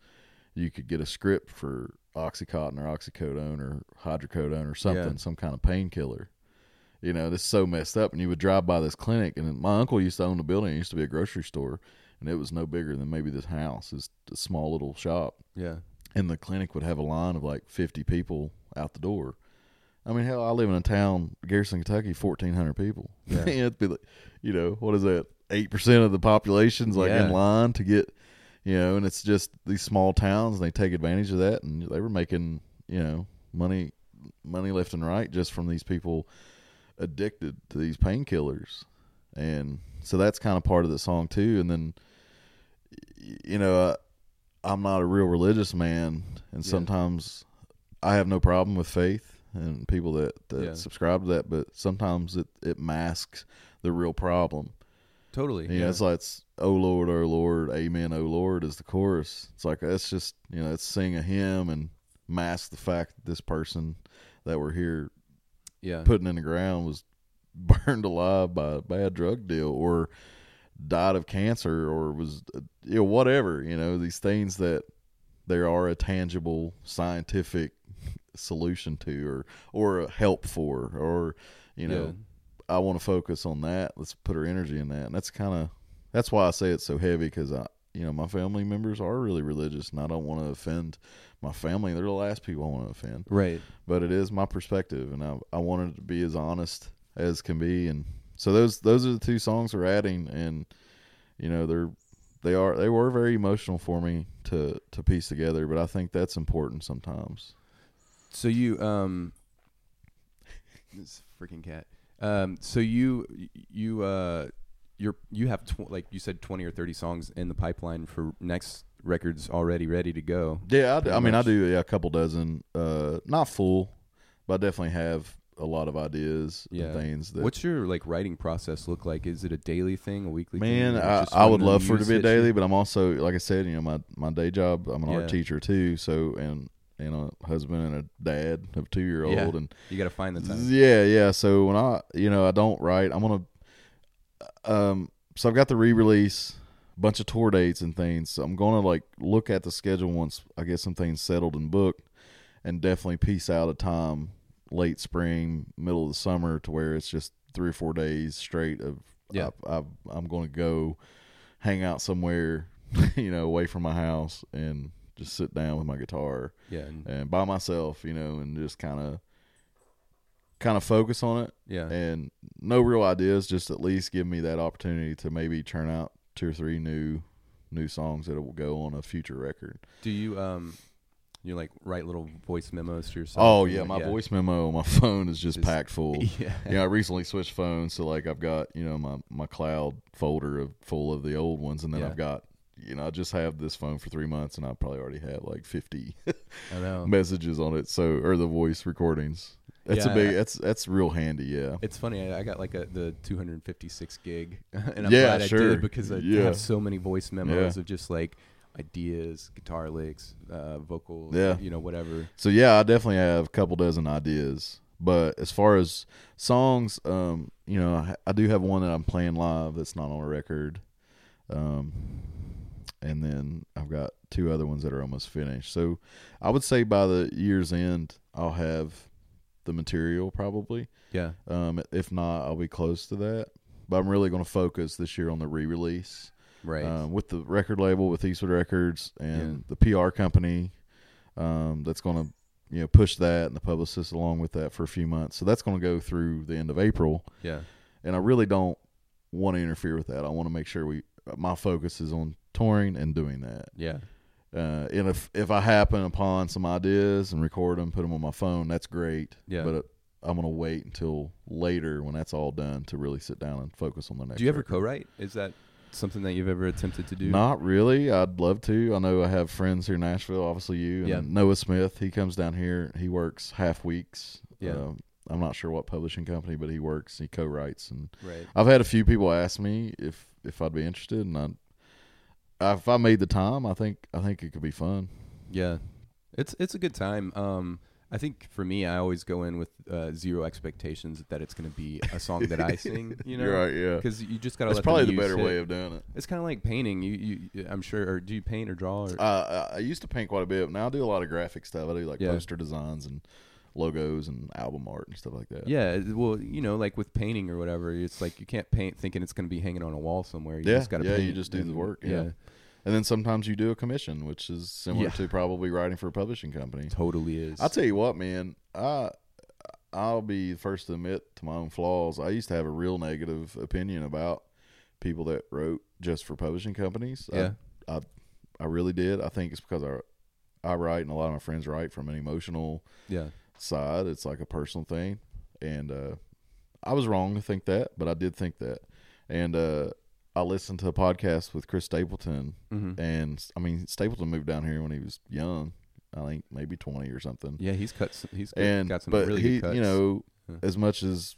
you could get a script for Oxycontin or Oxycodone or hydrocodone or something, Yeah. some kind of painkiller. You know, this is so messed up. And you would drive by this clinic, and my uncle used to own the building. It used to be a grocery store, and it was no bigger than maybe this house. It's a small little shop yeah, and the clinic would have a line of like 50 people out the door. I mean, hell, I live in a town, Garrison, Kentucky, 1,400 people. Yeah. It'd be like, you know, what is that? 8% of the population's like Yeah. in line to get, you know, and it's just these small towns, and they take advantage of that, and they were making, you know, money, money left and right just from these people addicted to these painkillers, and so that's kind of part of the song too. And then, you know, uh, I'm not a real religious man, and Yeah. sometimes I have no problem with faith and people that, that Yeah. subscribe to that, but sometimes it, it masks the real problem. Totally. You know, it's like it's "Oh Lord, Oh Lord, Amen, Oh Lord" is the chorus. It's like it's just you know, it's sing a hymn and mask the fact that this person that we're here yeah. putting in the ground was burned alive by a bad drug deal or died of cancer or was you know whatever you know these things that there are a tangible scientific solution to or or a help for or you know Yeah. I want to focus on that let's put our energy in that and that's kind of that's why I say it's so heavy because I you know my family members are really religious and I don't want to offend my family they're the last people I want to offend Right. but it is my perspective, and I I wanted to be as honest as can be, and so those those are the two songs we're adding, and you know they're they are they were very emotional for me to to piece together, but I think that's important sometimes. So you um this freaking cat. Um so you you uh you're you have tw- like you said 20 or 30 songs in the pipeline for next records already ready to go. Yeah, I, d- I mean I do yeah a couple dozen, uh, not full, but I definitely have a lot of ideas Yeah. and things that. What's your like writing process look like? Is it a daily thing, a weekly Man, thing? I, I would love for it to be a daily, but I'm also like I said, you know, my my day job, I'm an Yeah. art teacher too, so and and a husband and a dad of two year old, and You got to find the time. Yeah, yeah. So when I, you know, I don't write, I'm gonna, um, so I've got the re-release, bunch of tour dates and things. So I'm gonna like look at the schedule once I get some things settled and booked, and definitely piece out a time late spring, middle of the summer to where it's just three or four days straight of Yeah. I, I, I'm going to go hang out somewhere, you know, away from my house and just sit down with my guitar Yeah. And, and by myself, you know, and just kind of kind of focus on it yeah. and no real ideas, just at least give me that opportunity to maybe churn out two or three new new songs that will go on a future record. Do you um you like write little voice memos to yourself? Oh yeah, my voice memo on my phone is just Is- packed full. Yeah. Yeah, I recently switched phones, so like I've got you know my my cloud folder of full of the old ones, and then Yeah. I've got you know I just have this phone for three months, and I probably already have like fifty I know. messages on it. So or the voice recordings. That's Yeah, a big. I- That's that's real handy. Yeah. It's funny. I, I got like a the 256 gig, and I'm Yeah, glad I sure. did because I Yeah. have so many voice memos Yeah. of just like ideas, guitar licks, uh, vocal, Yeah. you know, whatever. So yeah, I definitely have a couple dozen ideas. But as far as songs, um, you know, I, I do have one that I'm playing live that's not on a record. Um, and then I've got two other ones that are almost finished. So I would say by the year's end, I'll have the material probably. Yeah, Um, if not, I'll be close to that. But I'm really going to focus this year on the re-release. Right. um, with the record label with Eastwood Records and the PR company um, that's going to you know push that and the publicist along with that for a few months. So that's going to go through the end of April, yeah, and I really don't want to interfere with that. I want to make sure we my focus is on touring and doing that. yeah, Uh, and if if I happen upon some ideas and record them, put them on my phone, that's great. Yeah. But uh, I'm going to wait until later when that's all done to really sit down and focus on the next. Do you ever record. co-write? Is that something that you've ever attempted to do? Not really. I'd love to. I know I have friends here in Nashville. Obviously, you and Yeah. Noah Smith. He comes down here. He works half weeks. Yeah. Um, I'm not sure what publishing company, but he works. He co-writes, and Right. I've had a few people ask me if if I'd be interested, and I, if I made the time, I think I think it could be fun. Yeah, it's it's a good time. Um, I think for me, I always go in with uh, zero expectations that it's going to be a song that I sing. You know, You're right. Yeah. Because you just got to. Let probably the better hit. way of doing it. It's kind of like painting. You, you, I'm sure. Or do you paint or draw? Or, Uh, I I used to paint quite a bit. Now I do a lot of graphic stuff. I do like Yeah. poster designs and logos and album art and stuff like that. yeah. Well, you know, like with painting or whatever, it's like you can't paint thinking it's going to be hanging on a wall somewhere. You Yeah, just got to yeah, paint. you just do the work, yeah. And then sometimes you do a commission, which is similar Yeah. to probably writing for a publishing company. totally is. I'll tell you what, man. I I'll be the first to admit to my own flaws. I used to have a real negative opinion about people that wrote just for publishing companies. Yeah. I, I I really did. I think it's because I I write and a lot of my friends write from an emotional Yeah. side. It's like a personal thing, and uh, I was wrong to think that, but I did think that. And uh, I listened to a podcast with Chris Stapleton, Mm-hmm. and I mean Stapleton moved down here when he was young. I think maybe twenty or something. Yeah, he's cut. Some, he's and got some but really he, good cuts. you know, as much as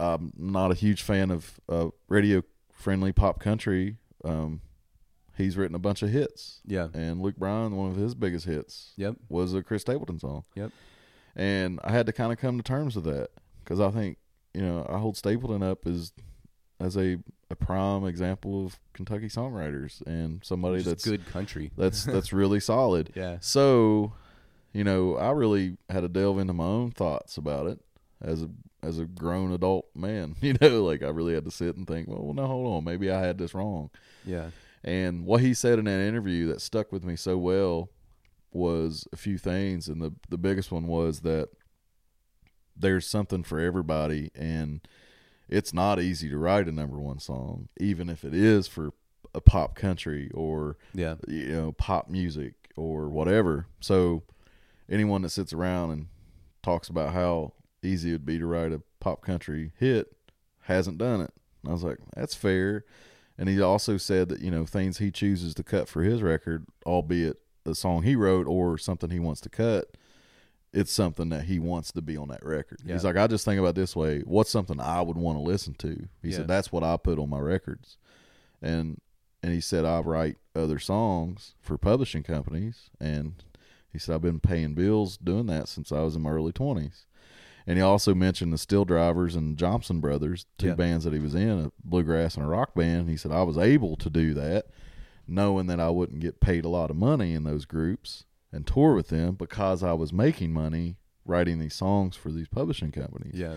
I'm not a huge fan of uh, radio friendly pop country, um, he's written a bunch of hits. yeah. And Luke Bryan, one of his biggest hits, Yep. was a Chris Stapleton song. Yep. And I had to kind of come to terms with that because I think you know I hold Stapleton up as as a a prime example of Kentucky songwriters and somebody is that's good country. that's that's really solid. Yeah. So, you know, I really had to delve into my own thoughts about it as a as a grown adult man. You know, like I really had to sit and think, well, well, no, hold on, maybe I had this wrong. Yeah. And what he said in that interview that stuck with me so well was a few things, and the the biggest one was that there's something for everybody, and it's not easy to write a number one song, even if it is for a pop country or Yeah. you know pop music or whatever. So anyone that sits around and talks about how easy it'd be to write a pop country hit hasn't done it. And I was like, that's fair. And he also said that you know things he chooses to cut for his record, albeit a song he wrote or something he wants to cut, it's something that he wants to be on that record. Yeah. He's like, I just think about it this way: what's something I would want to listen to? He Yeah. said that's what I put on my records, and and he said I write other songs for publishing companies, and he said I've been paying bills doing that since I was in my early twenties. And he also mentioned the SteelDrivers and Jompson Brothers, two Yeah. bands that he was in, a bluegrass and a rock band. He said I was able to do that, knowing that I wouldn't get paid a lot of money in those groups and tour with them because I was making money writing these songs for these publishing companies. Yeah.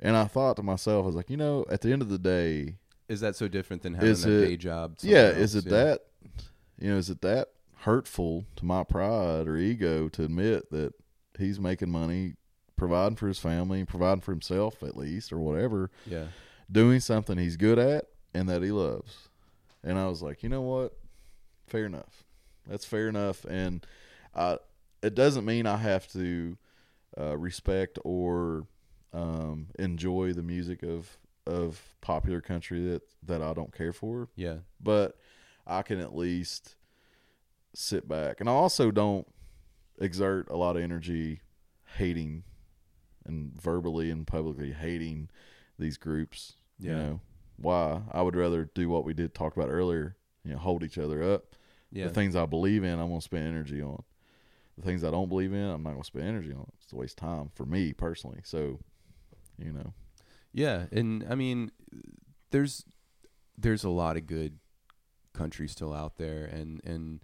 And I thought to myself, I was like, you know, at the end of the day, Is that so different than having Is a it- day job? yeah, somewhere is it Yeah. that you know, is it that hurtful to my pride or ego to admit that he's making money providing for his family, providing for himself at least or whatever, Yeah. doing something he's good at and that he loves. And I was like, you know what? Fair enough. That's fair enough. And I, it doesn't mean I have to uh, respect or um, enjoy the music of of popular country that that I don't care for, Yeah. but I can at least sit back. And I also don't exert a lot of energy hating and verbally and publicly hating these groups. You Yeah. know why? I would rather do what we did talk about earlier. You know, hold each other up. Yeah. The things I believe in, I'm gonna spend energy on. The things I don't believe in, I'm not gonna spend energy on. It's a waste of time for me personally. So, you know, Yeah, and I mean, there's there's a lot of good country still out there, and and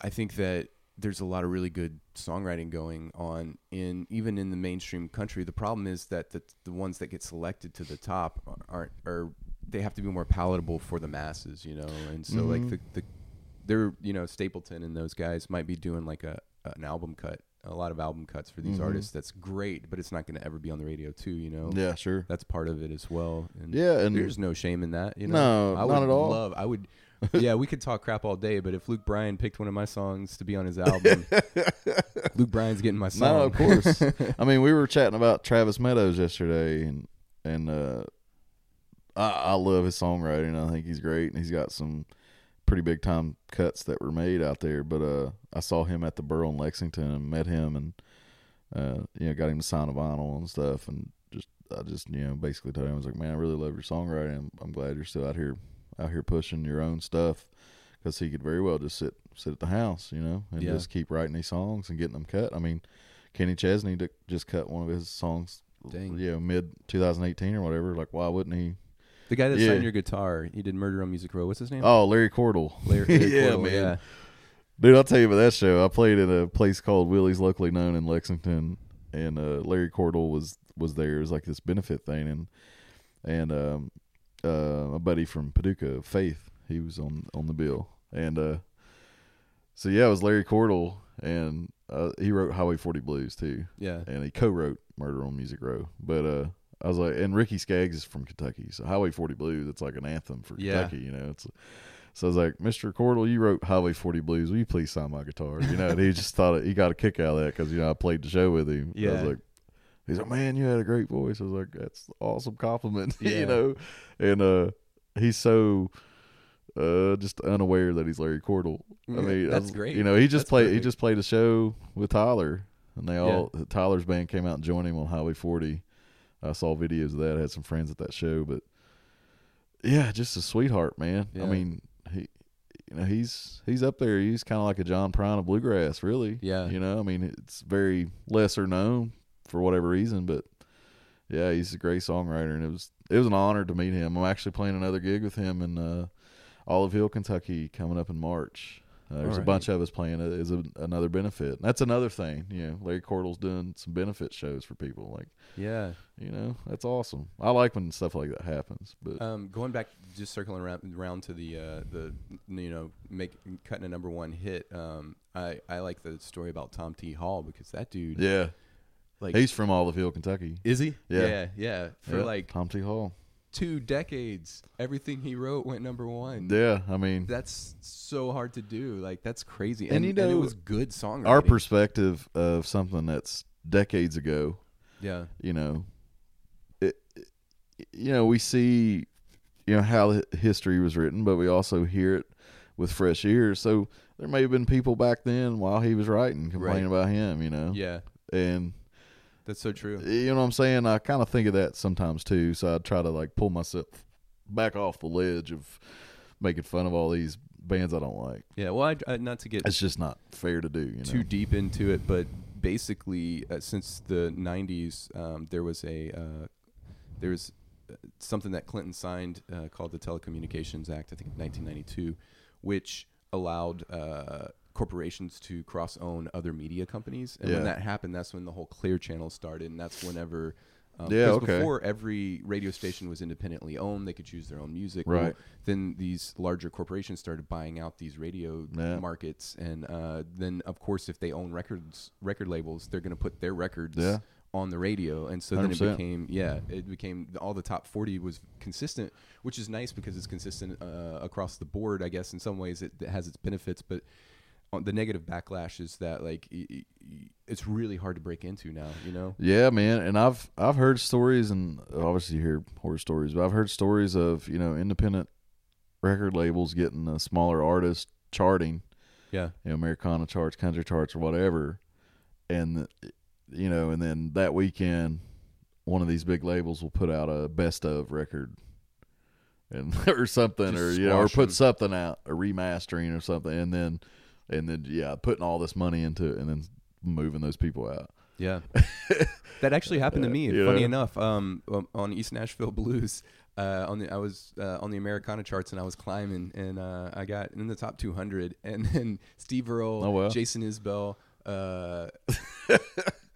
I think that there's a lot of really good songwriting going on in even in the mainstream country. The problem is that the the ones that get selected to the top aren't are they have to be more palatable for the masses, you know, and so like Mhm. the the they're you know Stapleton and those guys might be doing like a an album cut, a lot of album cuts for these Mhm. artists. That's great, but it's not going to ever be on the radio too, you know yeah, sure, that's part of it as well. And yeah, and there's no shame in that. You know, No, I not would at all. Love, I would. Yeah, we could talk crap all day, but if Luke Bryan picked one of my songs to be on his album, Luke Bryan's getting my song. No, of course. I mean, we were chatting about Travis Meadows yesterday, and and uh, I, I love his songwriting. I think he's great, and he's got some pretty big time cuts that were made out there. But uh, I saw him at the Burl in Lexington and met him, and uh, you know, got him to sign a vinyl and stuff, and just I just you know basically told him I was like, man, I really love your songwriting. I'm, I'm glad you're still out here out here pushing your own stuff because he could very well just sit sit at the house, you know, and Yeah. just keep writing these songs and getting them cut. I mean, Kenny Chesney just cut one of his songs, Dang. you know, mid 2018 or whatever. Like, why wouldn't he? The guy that Yeah. signed your guitar, he did Murder on Music Row. What's his name? Oh, Larry Cordle. Larry, Larry yeah, Cordle, man. Yeah. Dude, I'll tell you about that show. I played at a place called Willie's, locally known in Lexington, and uh, Larry Cordle was was there. It was like this benefit thing, and and um, uh, a buddy from Paducah, Faith, he was on on the bill, and uh, so yeah, it was Larry Cordle, and uh, he wrote Highway 40 Blues too, Yeah. and he co-wrote Murder on Music Row. But uh, I was like, and Ricky Skaggs is from Kentucky, so Highway 40 Blues, it's like an anthem for Yeah. Kentucky, you know. It's So I was like, Mr. Cordle, you wrote Highway 40 Blues. Will you please sign my guitar? You know, and he just thought it, he got a kick out of that because, you know, I played the show with him. I was like, he's like, man, you had a great voice. I was like, that's an awesome compliment, Yeah. you know? And uh, he's so uh, just unaware that he's Larry Cordle. I Yeah, mean, I that's was- great. You know, he just That's played, he just played a show with Tyler and they all, Tyler's band came out and joined him on Highway 40. I saw videos of that. I had some friends at that show, but yeah, just a sweetheart, man. Yeah. I mean, he, you know, he's he's up there. He's kind of like a John Prine of bluegrass, really. Yeah. You know, I mean, it's very lesser known for whatever reason, but yeah, he's a great songwriter, and it was it was an honor to meet him. I'm actually playing another gig with him in uh, Olive Hill, Kentucky, coming up in March. Uh, there's All a bunch of us playing it is a, another benefit. And that's another thing, you know. Larry Cordle's doing some benefit shows for people, like Yeah. you know, that's awesome. I like when stuff like that happens. But Um, going back, just circling around, around to the uh, the you know make cutting a number one hit. Um, I I like the story about Tom T Hall because that dude, yeah, like, he's from Olive Hill, Kentucky. is he? Yeah. yeah, yeah. For Yeah, like Tom T. Hall. Two decades, everything he wrote went number one. Yeah, I mean, That's so hard to do. Like that's crazy. And And, you and it was good songwriting. our perspective of something that's decades ago. yeah, You know, it, you know, we see, you know, how history was written, but we also hear it with fresh ears. So there may have been people back then while he was writing complaining about him. You know, yeah. and That's so true. You know what I'm saying? I kind of think of that sometimes too. So I try to like pull myself back off the ledge of making fun of all these bands I don't like. Yeah. Well, I, I, not to get It's just not fair to do. You know? too deep into it, but basically, uh, since the '90s, um, there was a uh, there was uh, something that Clinton signed uh, called the Telecommunications Act, I think, 1992, which allowed uh, corporations to cross own other media companies. And Yeah. when that happened, that's when the whole Clear Channel started, and that's whenever. Um, Yeah, okay. Before every radio station was independently owned, they could choose their own music. Right. then these larger corporations started buying out these radio Yeah. markets, and uh, then of course, if they own records, record labels, they're going to put their records Yeah. on the radio, and so then it became yeah, it became all the top forty was consistent, which is nice because it's consistent uh, across the board. I guess in some ways it, it has its benefits, but Uh, the negative backlash is that like it's really hard to break into now. You know. Yeah, man, and I've I've heard stories, and obviously you hear horror stories, but I've heard stories of you know independent record labels getting a smaller artist charting, Yeah. you know, Americana charts, country charts, or whatever, and you know, and then that weekend, one of these big labels will put out a best of record, and or something, Just or you know, or put 'em. something out, a remastering or something, and then, and then yeah, putting all this money into it, and then moving those people out. Yeah, that actually happened to me. Funny enough, um, um, on East Nashville Blues, uh, on the I was uh, on the Americana charts and I was climbing and uh, I got in the top 200, and then Steve Earle, Oh, wow. Jason Isbell, uh,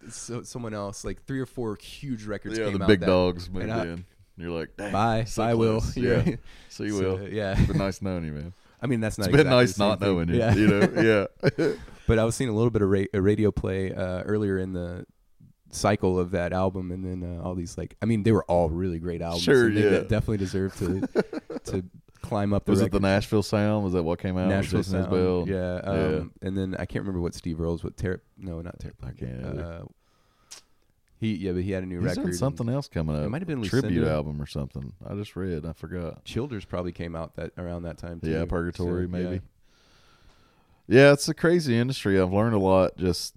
so, someone else, like three or four huge records yeah, came the out. big that, dogs moved in. You're like, Bye, so bye, Will. close. Yeah. Yeah, see, So, Will. yeah. It's been nice knowing you, man. I mean, that's not. It's been exactly nice not thing. knowing you. Yeah. You know, yeah. But I was seeing a little bit of ra- a radio play uh, earlier in the cycle of that album, and then uh, all these like, I mean, they were all really great albums. Sure, and they yeah. de- definitely deserve to to climb up the Was it the Nashville Sound? Was that what came out? Nashville Sound. Yeah, um, and then I can't remember what Steve Earle's what Ter- no, not Ter- I can't. Uh, he yeah, but he had a new He's record. and something else coming up. It might have been a tribute Lucinda. album or something. I just read. I forgot. Childers probably came out that around that time. Too. Yeah, Purgatory So, maybe. yeah. Yeah, it's a crazy industry. I've learned a lot. Just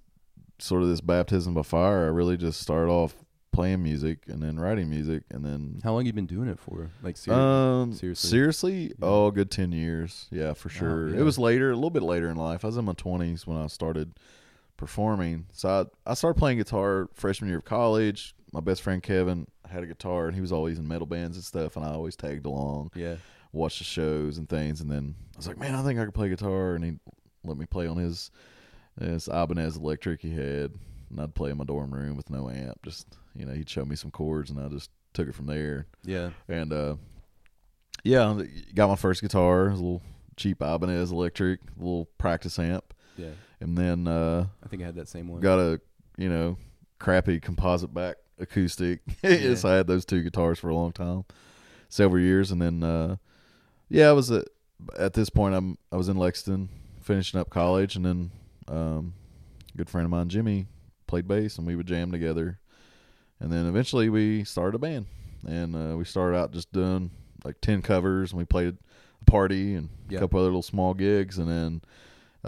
sort of this baptism by fire. I really just started off playing music and then writing music and then How long you been doing it for? Like ser- Um, seriously? seriously, Yeah. oh, a good ten years. Yeah, for sure. yeah. It was later, a little bit later in life. I was in my twenties when I started performing. So I, I started playing guitar freshman year of college. My best friend Kevin had a guitar, and he was always in metal bands and stuff. And I always tagged along, Yeah. watched the shows and things. And then I was like, man, I think I could play guitar, and he let me play on his his Ibanez electric he had, and I'd play in my dorm room with no amp. Just you know, he'd show me some chords, and I just took it from there. Yeah. And uh, yeah, got my first guitar, a little cheap Ibanez electric, little practice amp, Yeah. And then uh, I think I had that same one. got a you know crappy composite back acoustic. yes, I had those two guitars for a long time, several years, and then uh, yeah, I was a at this point, I'm I was in Lexington finishing up college, and then um, a good friend of mine, Jimmy, played bass, and we would jam together. And then eventually we started a band, and uh, we started out just doing like ten covers, and we played a party and Yeah. a couple other little small gigs, and then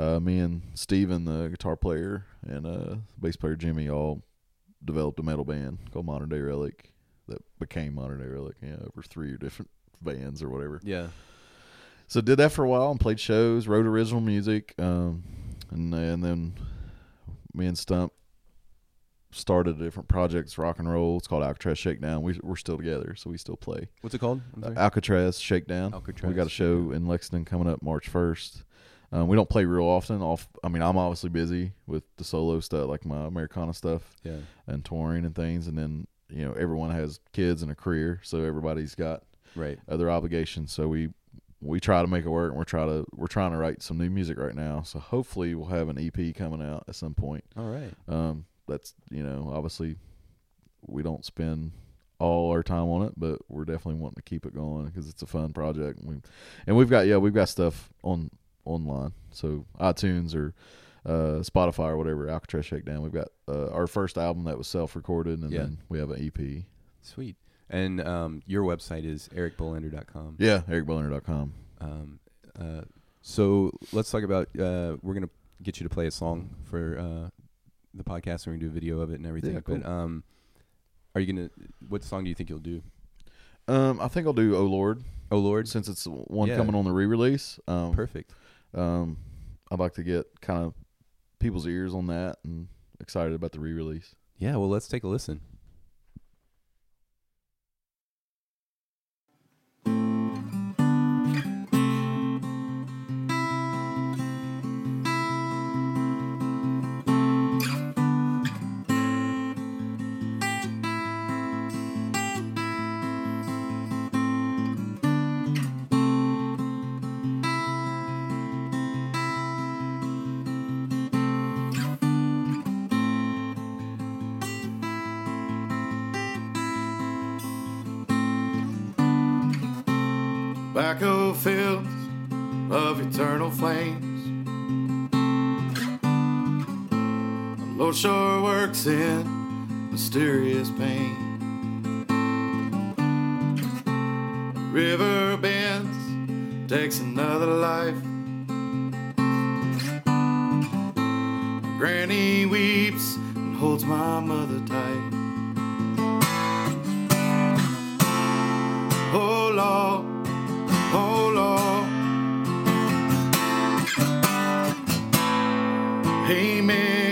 uh, me and Steven, the guitar player, and uh, bass player Jimmy, all developed a metal band called Modern Day Relic that became Modern Day Relic. Yeah, over three different bands or whatever. Yeah. So did that for a while and played shows, wrote original music, um, and and then me and Stump started a different projects, rock and roll. It's called Alcatraz Shakedown. We we're still together, so we still play. What's it called? I'm sorry. Alcatraz Shakedown. Alcatraz We got a show in Lexington coming up March first. Um, we don't play real often. Off, I mean, I'm obviously busy with the solo stuff, like my Americana stuff yeah. and touring and things. And then you know everyone has kids and a career, so everybody's got Right. other obligations. So we we try to make it work, and we're try to we're trying to write some new music right now. So hopefully we'll have an EP coming out at some point. All right. Um, that's you know obviously we don't spend all our time on it, but we're definitely wanting to keep it going because it's a fun project. And, we, and we've got yeah we've got stuff on online, so iTunes or uh, Spotify or whatever. Alcatraz Shakedown. We've got uh, our first album that was self recorded, and Yeah. then we have an EP. Sweet. And um, your website is ericbolander.com. Yeah, ericbolander.com. Um, uh, so let's talk about. Uh, we're gonna get you to play a song for uh, the podcast. We're gonna do a video of it and everything. Yeah, cool. But um, are you gonna? What song do you think you'll do? Um, I think I'll do "Oh Lord" Oh Lord, since it's one Yeah. coming on the re-release. Um, perfect. Um, I'd like to get kind of people's ears on that and excited about the re-release. Yeah. Well, let's take a listen. Lord sure works in mysterious pain. River bends, takes another life. Granny weeps and holds my mother tight. Oh Lord, oh Lord. Amen,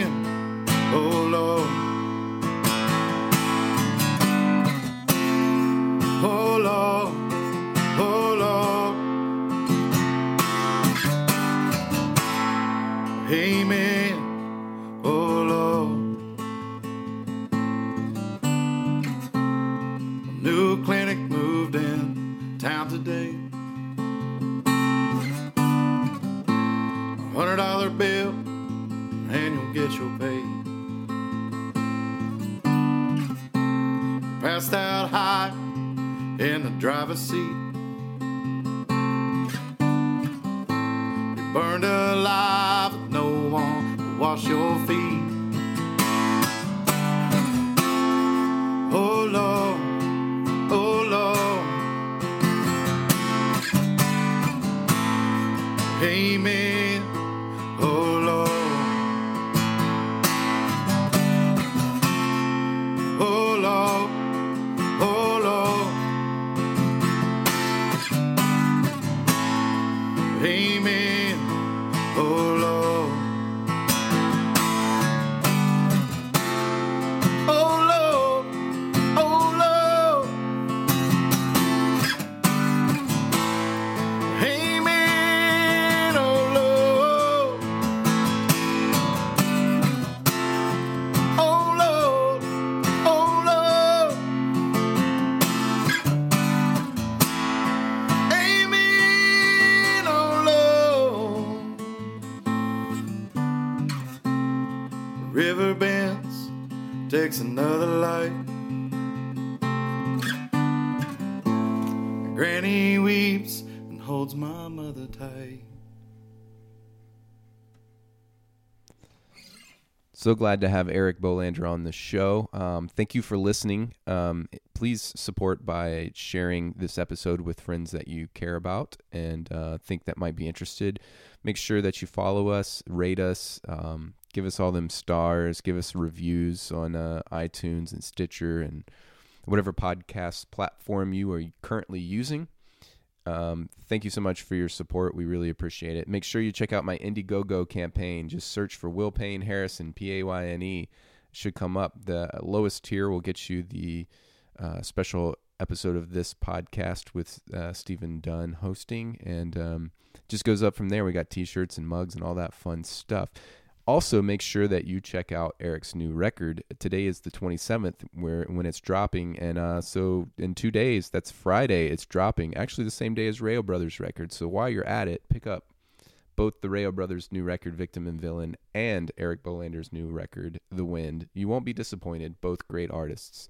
takes another life. Granny weeps and holds my mother tight. So glad to have Eric Bolander on the show. Um, thank you for listening. Um, please support by sharing this episode with friends that you care about and uh, think that might be interested. Make sure that you follow us, rate us, um, give us all them stars, give us reviews on uh, iTunes and Stitcher and whatever podcast platform you are currently using. Um, thank you so much for your support. We really appreciate it. Make sure you check out my Indiegogo campaign. Just search for Will Payne Harrison, P A Y N E. Should come up. The lowest tier will get you the uh, special episode of this podcast with uh, Stephen Dunn hosting, and um, just goes up from there. We got T-shirts and mugs and all that fun stuff also make sure that you check out Eric's new record. Today is the 27th where when it's dropping and uh, so in 2 days, that's Friday, it's dropping. Actually the same day as Rayo Brothers record. So while you're at it, pick up both the Rayo Brothers new record Victim and Villain and Eric Bolander's new record The Wind. You won't be disappointed, both great artists.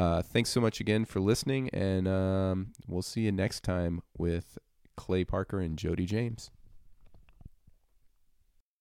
Uh, thanks so much again for listening and um, we'll see you next time with Clay Parker and Jody James.